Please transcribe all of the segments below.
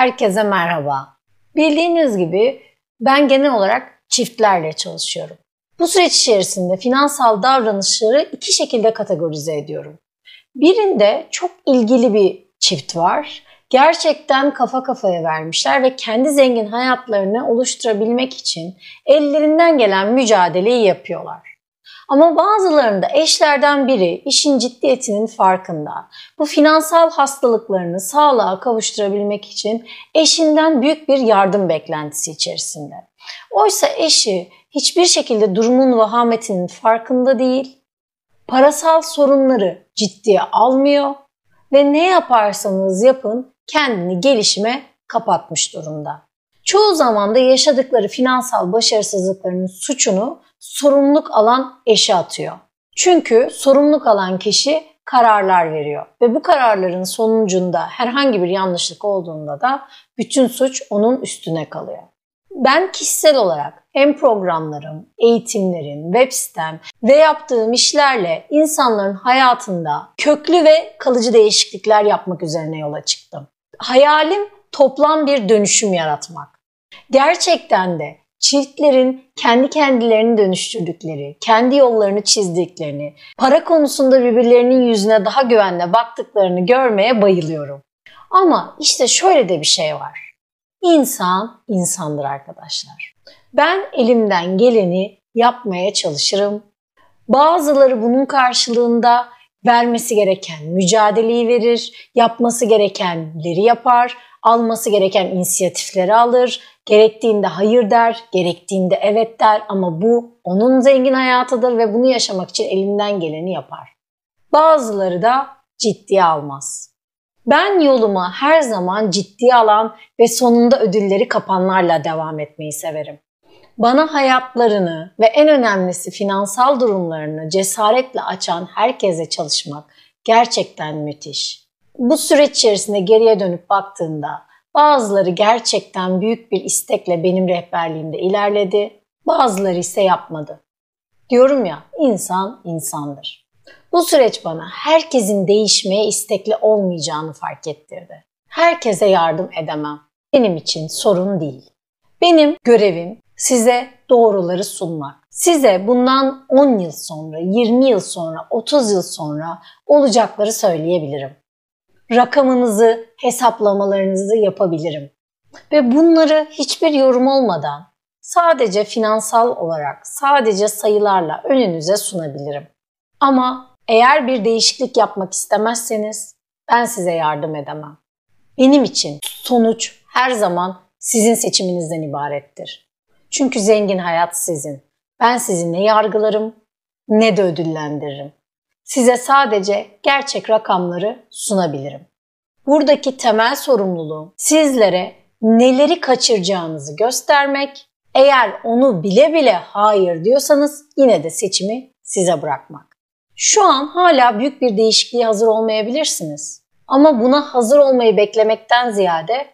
Herkese merhaba. Bildiğiniz gibi ben genel olarak çiftlerle çalışıyorum. Bu süreç içerisinde finansal davranışları iki şekilde kategorize ediyorum. Birinde çok ilgili bir çift var. Gerçekten kafa kafaya vermişler ve kendi zengin hayatlarını oluşturabilmek için ellerinden gelen mücadeleyi yapıyorlar. Ama bazılarında eşlerden biri işin ciddiyetinin farkında. Bu finansal hastalıklarını sağlığa kavuşturabilmek için eşinden büyük bir yardım beklentisi içerisinde. Oysa eşi hiçbir şekilde durumun vahametinin farkında değil, parasal sorunları ciddiye almıyor ve ne yaparsanız yapın kendini gelişime kapatmış durumda. Çoğu zaman da yaşadıkları finansal başarısızlıklarının suçunu sorumluluk alan eşe atıyor. Çünkü sorumluluk alan kişi kararlar veriyor ve bu kararların sonucunda herhangi bir yanlışlık olduğunda da bütün suç onun üstüne kalıyor. Ben kişisel olarak hem programlarım, eğitimlerim, web sitem ve yaptığım işlerle insanların hayatında köklü ve kalıcı değişiklikler yapmak üzerine yola çıktım. Hayalim toplam bir dönüşüm yaratmak. Gerçekten de çiftlerin kendi kendilerini dönüştürdükleri, kendi yollarını çizdiklerini, para konusunda birbirlerinin yüzüne daha güvenle baktıklarını görmeye bayılıyorum. Ama işte şöyle de bir şey var. İnsan insandır arkadaşlar. Ben elimden geleni yapmaya çalışırım. Bazıları bunun karşılığında vermesi gereken mücadeleyi verir, yapması gerekenleri yapar, alması gereken inisiyatifleri alır, gerektiğinde hayır der, gerektiğinde evet der ama bu onun zengin hayatıdır ve bunu yaşamak için elinden geleni yapar. Bazıları da ciddiye almaz. Ben yoluma her zaman ciddiye alan ve sonunda ödülleri kapanlarla devam etmeyi severim. Bana hayatlarını ve en önemlisi finansal durumlarını cesaretle açan herkese çalışmak gerçekten müthiş. Bu süreç içerisinde geriye dönüp baktığında bazıları gerçekten büyük bir istekle benim rehberliğimde ilerledi, bazıları ise yapmadı. Diyorum ya insan insandır. Bu süreç bana herkesin değişmeye istekli olmayacağını fark ettirdi. Herkese yardım edemem. Benim için sorun değil. Benim görevim size doğruları sunmak. Size bundan 10 yıl sonra, 20 yıl sonra, 30 yıl sonra olacakları söyleyebilirim. Rakamınızı, hesaplamalarınızı yapabilirim. Ve bunları hiçbir yorum olmadan sadece finansal olarak, sadece sayılarla önünüze sunabilirim. Ama eğer bir değişiklik yapmak istemezseniz ben size yardım edemem. Benim için sonuç her zaman sizin seçiminizden ibarettir. Çünkü zengin hayat sizin. Ben sizi ne yargılarım ne de ödüllendiririm. Size sadece gerçek rakamları sunabilirim. Buradaki temel sorumluluğum sizlere neleri kaçıracağınızı göstermek. Eğer onu bile bile hayır diyorsanız yine de seçimi size bırakmak. Şu an hala büyük bir değişikliğe hazır olmayabilirsiniz. Ama buna hazır olmayı beklemekten ziyade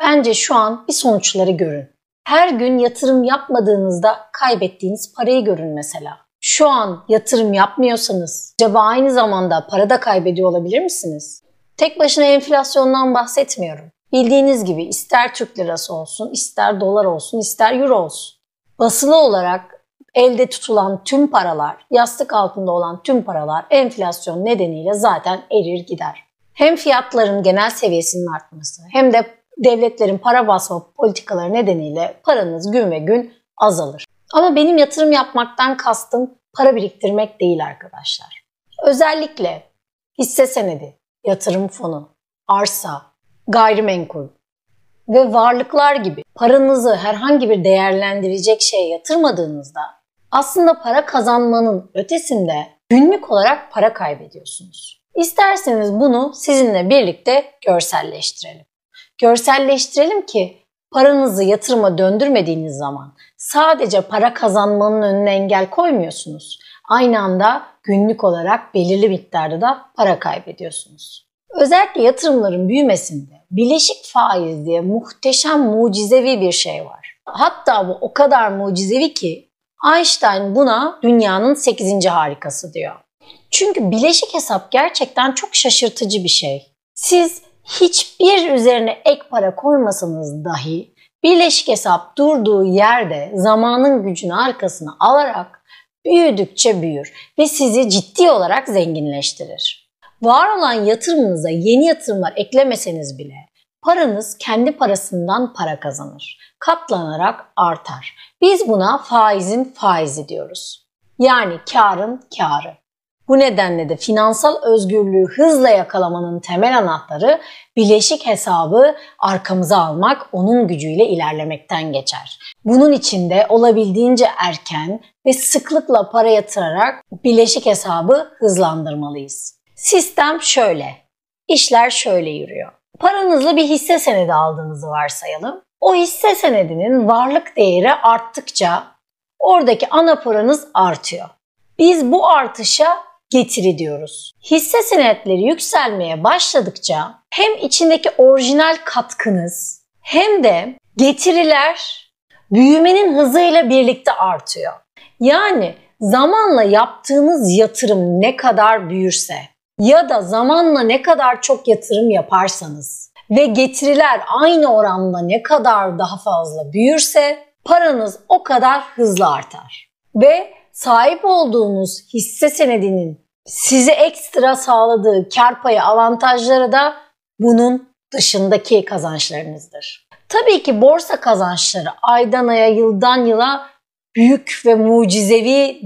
bence şu an bir sonuçları görün. Her gün yatırım yapmadığınızda kaybettiğiniz parayı görün mesela. Şu an yatırım yapmıyorsanız acaba aynı zamanda para da kaybediyor olabilir misiniz? Tek başına enflasyondan bahsetmiyorum. Bildiğiniz gibi ister Türk lirası olsun, ister dolar olsun, ister euro olsun. Basılı olarak elde tutulan tüm paralar, yastık altında olan tüm paralar enflasyon nedeniyle zaten erir gider. Hem fiyatların genel seviyesinin artması hem de devletlerin para basma politikaları nedeniyle paranız gün ve gün azalır. Ama benim yatırım yapmaktan kastım para biriktirmek değil arkadaşlar. Özellikle hisse senedi, yatırım fonu, arsa, gayrimenkul ve varlıklar gibi paranızı herhangi bir değerlendirecek şeye yatırmadığınızda aslında para kazanmanın ötesinde günlük olarak para kaybediyorsunuz. İsterseniz bunu sizinle birlikte görselleştirelim görselleştirelim ki paranızı yatırıma döndürmediğiniz zaman sadece para kazanmanın önüne engel koymuyorsunuz. Aynı anda günlük olarak belirli miktarda da para kaybediyorsunuz. Özellikle yatırımların büyümesinde bileşik faiz diye muhteşem mucizevi bir şey var. Hatta bu o kadar mucizevi ki Einstein buna dünyanın 8. harikası diyor. Çünkü bileşik hesap gerçekten çok şaşırtıcı bir şey. Siz hiçbir üzerine ek para koymasanız dahi birleşik hesap durduğu yerde zamanın gücünü arkasına alarak büyüdükçe büyür ve sizi ciddi olarak zenginleştirir. Var olan yatırımınıza yeni yatırımlar eklemeseniz bile paranız kendi parasından para kazanır. Katlanarak artar. Biz buna faizin faizi diyoruz. Yani karın karı. Bu nedenle de finansal özgürlüğü hızla yakalamanın temel anahtarı bileşik hesabı arkamıza almak, onun gücüyle ilerlemekten geçer. Bunun için de olabildiğince erken ve sıklıkla para yatırarak bileşik hesabı hızlandırmalıyız. Sistem şöyle. İşler şöyle yürüyor. Paranızla bir hisse senedi aldığınızı varsayalım. O hisse senedinin varlık değeri arttıkça oradaki ana paranız artıyor. Biz bu artışa getiri diyoruz. Hisse senetleri yükselmeye başladıkça hem içindeki orijinal katkınız hem de getiriler büyümenin hızıyla birlikte artıyor. Yani zamanla yaptığınız yatırım ne kadar büyürse ya da zamanla ne kadar çok yatırım yaparsanız ve getiriler aynı oranda ne kadar daha fazla büyürse paranız o kadar hızlı artar. Ve sahip olduğunuz hisse senedinin size ekstra sağladığı kar payı avantajları da bunun dışındaki kazançlarınızdır. Tabii ki borsa kazançları aydan aya, yıldan yıla büyük ve mucizevi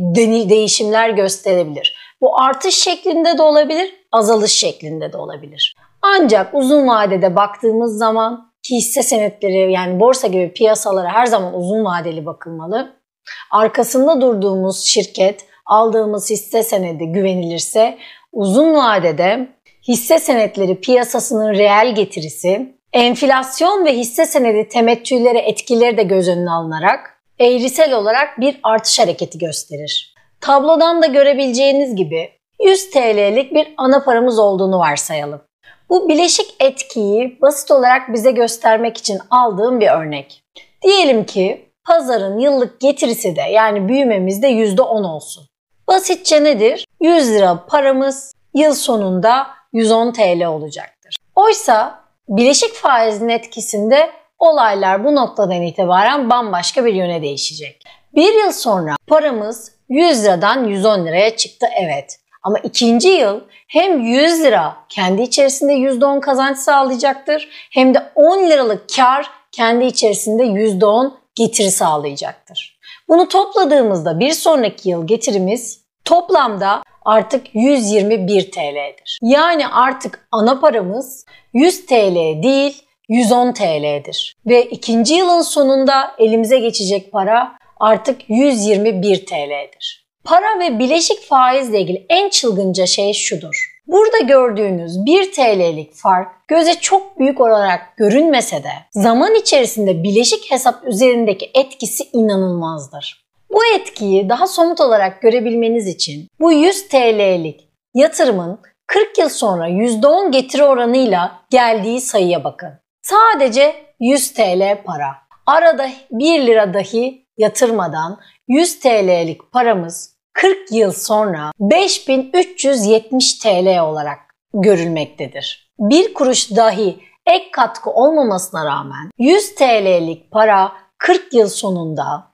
değişimler gösterebilir. Bu artış şeklinde de olabilir, azalış şeklinde de olabilir. Ancak uzun vadede baktığımız zaman ki hisse senetleri yani borsa gibi piyasalara her zaman uzun vadeli bakılmalı. Arkasında durduğumuz şirket, aldığımız hisse senedi güvenilirse uzun vadede hisse senetleri piyasasının reel getirisi, enflasyon ve hisse senedi temettülleri etkileri de göz önüne alınarak eğrisel olarak bir artış hareketi gösterir. Tablodan da görebileceğiniz gibi 100 TL'lik bir ana paramız olduğunu varsayalım. Bu bileşik etkiyi basit olarak bize göstermek için aldığım bir örnek. Diyelim ki pazarın yıllık getirisi de yani büyümemiz de %10 olsun. Basitçe nedir? 100 lira paramız yıl sonunda 110 TL olacaktır. Oysa bileşik faizin etkisinde olaylar bu noktadan itibaren bambaşka bir yöne değişecek. Bir yıl sonra paramız 100 liradan 110 liraya çıktı evet. Ama ikinci yıl hem 100 lira kendi içerisinde %10 kazanç sağlayacaktır hem de 10 liralık kar kendi içerisinde %10 getiri sağlayacaktır. Bunu topladığımızda bir sonraki yıl getirimiz toplamda artık 121 TL'dir. Yani artık ana paramız 100 TL değil 110 TL'dir. Ve ikinci yılın sonunda elimize geçecek para artık 121 TL'dir. Para ve bileşik faizle ilgili en çılgınca şey şudur. Burada gördüğünüz 1 TL'lik fark göze çok büyük olarak görünmese de zaman içerisinde bileşik hesap üzerindeki etkisi inanılmazdır. Bu etkiyi daha somut olarak görebilmeniz için bu 100 TL'lik yatırımın 40 yıl sonra %10 getiri oranıyla geldiği sayıya bakın. Sadece 100 TL para. Arada 1 lira dahi yatırmadan 100 TL'lik paramız 40 yıl sonra 5370 TL olarak görülmektedir. Bir kuruş dahi ek katkı olmamasına rağmen 100 TL'lik para 40 yıl sonunda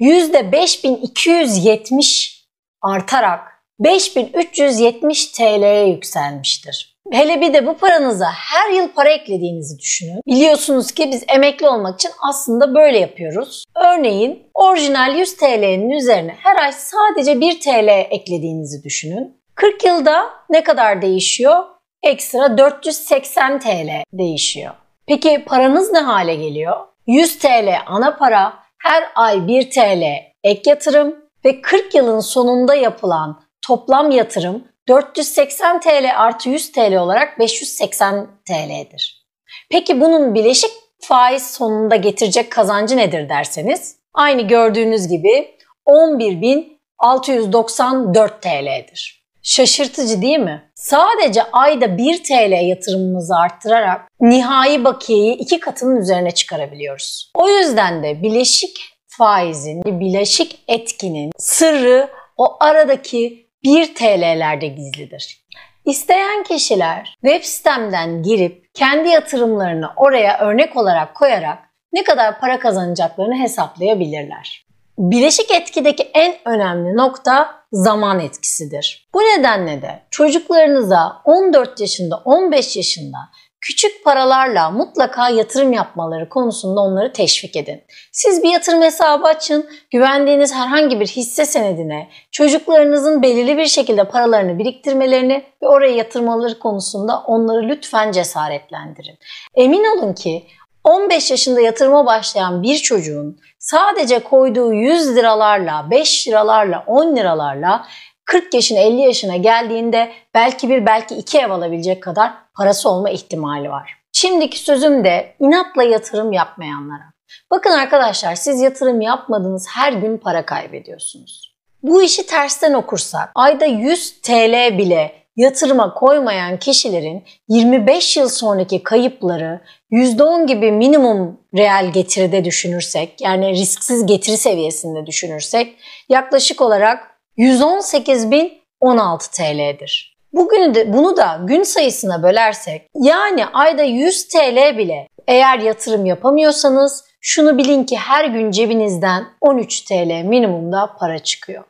%5270 artarak 5370 TL'ye yükselmiştir. Hele bir de bu paranıza her yıl para eklediğinizi düşünün. Biliyorsunuz ki biz emekli olmak için aslında böyle yapıyoruz. Örneğin orijinal 100 TL'nin üzerine her ay sadece 1 TL eklediğinizi düşünün. 40 yılda ne kadar değişiyor? Ekstra 480 TL değişiyor. Peki paranız ne hale geliyor? 100 TL ana para, her ay 1 TL ek yatırım ve 40 yılın sonunda yapılan toplam yatırım 480 TL artı 100 TL olarak 580 TL'dir. Peki bunun bileşik faiz sonunda getirecek kazancı nedir derseniz aynı gördüğünüz gibi 11.694 TL'dir. Şaşırtıcı değil mi? Sadece ayda 1 TL yatırımımızı arttırarak nihai bakiyeyi iki katının üzerine çıkarabiliyoruz. O yüzden de bileşik faizin, bileşik etkinin sırrı o aradaki 1 TL'lerde gizlidir. İsteyen kişiler web sitemden girip kendi yatırımlarını oraya örnek olarak koyarak ne kadar para kazanacaklarını hesaplayabilirler. Bileşik etkideki en önemli nokta zaman etkisidir. Bu nedenle de çocuklarınıza 14 yaşında, 15 yaşında küçük paralarla mutlaka yatırım yapmaları konusunda onları teşvik edin. Siz bir yatırım hesabı açın, güvendiğiniz herhangi bir hisse senedine çocuklarınızın belirli bir şekilde paralarını biriktirmelerini ve oraya yatırmaları konusunda onları lütfen cesaretlendirin. Emin olun ki 15 yaşında yatırıma başlayan bir çocuğun sadece koyduğu 100 liralarla, 5 liralarla, 10 liralarla 40 yaşına 50 yaşına geldiğinde belki bir belki iki ev alabilecek kadar parası olma ihtimali var. Şimdiki sözüm de inatla yatırım yapmayanlara. Bakın arkadaşlar siz yatırım yapmadığınız her gün para kaybediyorsunuz. Bu işi tersten okursak ayda 100 TL bile yatırıma koymayan kişilerin 25 yıl sonraki kayıpları %10 gibi minimum reel getiride düşünürsek yani risksiz getiri seviyesinde düşünürsek yaklaşık olarak 118.016 TL'dir. Bugünü de, bunu da gün sayısına bölersek yani ayda 100 TL bile eğer yatırım yapamıyorsanız şunu bilin ki her gün cebinizden 13 TL minimumda para çıkıyor.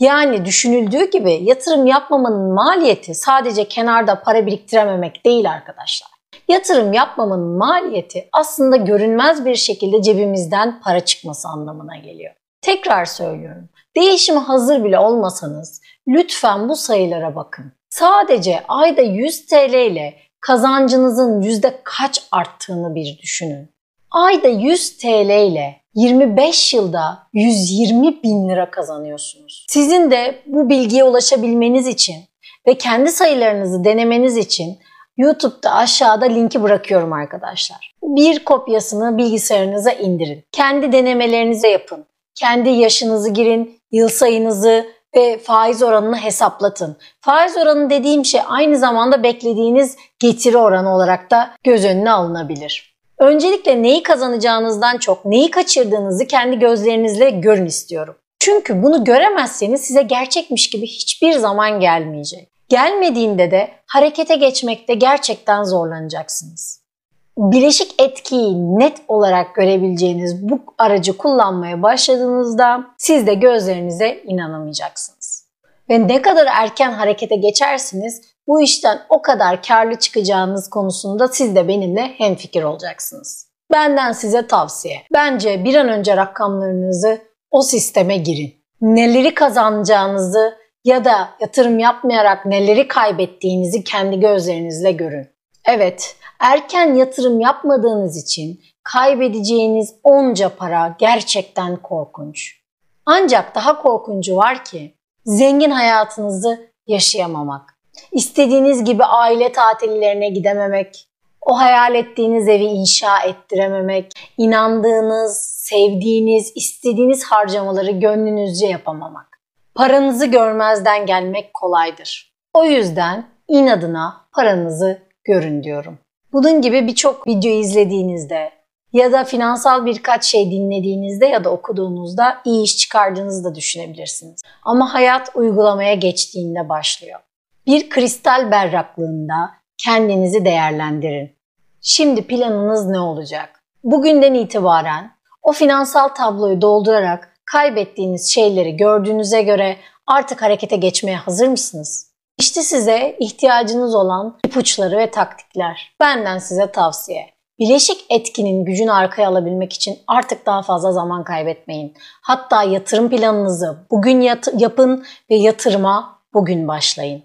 Yani düşünüldüğü gibi yatırım yapmamanın maliyeti sadece kenarda para biriktirememek değil arkadaşlar. Yatırım yapmamanın maliyeti aslında görünmez bir şekilde cebimizden para çıkması anlamına geliyor. Tekrar söylüyorum. Değişime hazır bile olmasanız lütfen bu sayılara bakın. Sadece ayda 100 TL ile kazancınızın yüzde kaç arttığını bir düşünün. Ayda 100 TL ile 25 yılda 120 bin lira kazanıyorsunuz. Sizin de bu bilgiye ulaşabilmeniz için ve kendi sayılarınızı denemeniz için YouTube'da aşağıda linki bırakıyorum arkadaşlar. Bir kopyasını bilgisayarınıza indirin. Kendi denemelerinize yapın. Kendi yaşınızı girin, yıl sayınızı ve faiz oranını hesaplatın. Faiz oranı dediğim şey aynı zamanda beklediğiniz getiri oranı olarak da göz önüne alınabilir. Öncelikle neyi kazanacağınızdan çok neyi kaçırdığınızı kendi gözlerinizle görün istiyorum. Çünkü bunu göremezseniz size gerçekmiş gibi hiçbir zaman gelmeyecek. Gelmediğinde de harekete geçmekte gerçekten zorlanacaksınız bileşik etkiyi net olarak görebileceğiniz bu aracı kullanmaya başladığınızda siz de gözlerinize inanamayacaksınız. Ve ne kadar erken harekete geçersiniz bu işten o kadar karlı çıkacağınız konusunda siz de benimle hemfikir olacaksınız. Benden size tavsiye. Bence bir an önce rakamlarınızı o sisteme girin. Neleri kazanacağınızı ya da yatırım yapmayarak neleri kaybettiğinizi kendi gözlerinizle görün. Evet, erken yatırım yapmadığınız için kaybedeceğiniz onca para gerçekten korkunç. Ancak daha korkuncu var ki zengin hayatınızı yaşayamamak. İstediğiniz gibi aile tatillerine gidememek, o hayal ettiğiniz evi inşa ettirememek, inandığınız, sevdiğiniz, istediğiniz harcamaları gönlünüzce yapamamak. Paranızı görmezden gelmek kolaydır. O yüzden inadına paranızı görün diyorum. Bunun gibi birçok video izlediğinizde ya da finansal birkaç şey dinlediğinizde ya da okuduğunuzda iyi iş çıkardığınızı da düşünebilirsiniz. Ama hayat uygulamaya geçtiğinde başlıyor. Bir kristal berraklığında kendinizi değerlendirin. Şimdi planınız ne olacak? Bugünden itibaren o finansal tabloyu doldurarak kaybettiğiniz şeyleri gördüğünüze göre artık harekete geçmeye hazır mısınız? İşte size ihtiyacınız olan ipuçları ve taktikler. Benden size tavsiye. Bileşik etkinin gücünü arkaya alabilmek için artık daha fazla zaman kaybetmeyin. Hatta yatırım planınızı bugün yat- yapın ve yatırıma bugün başlayın.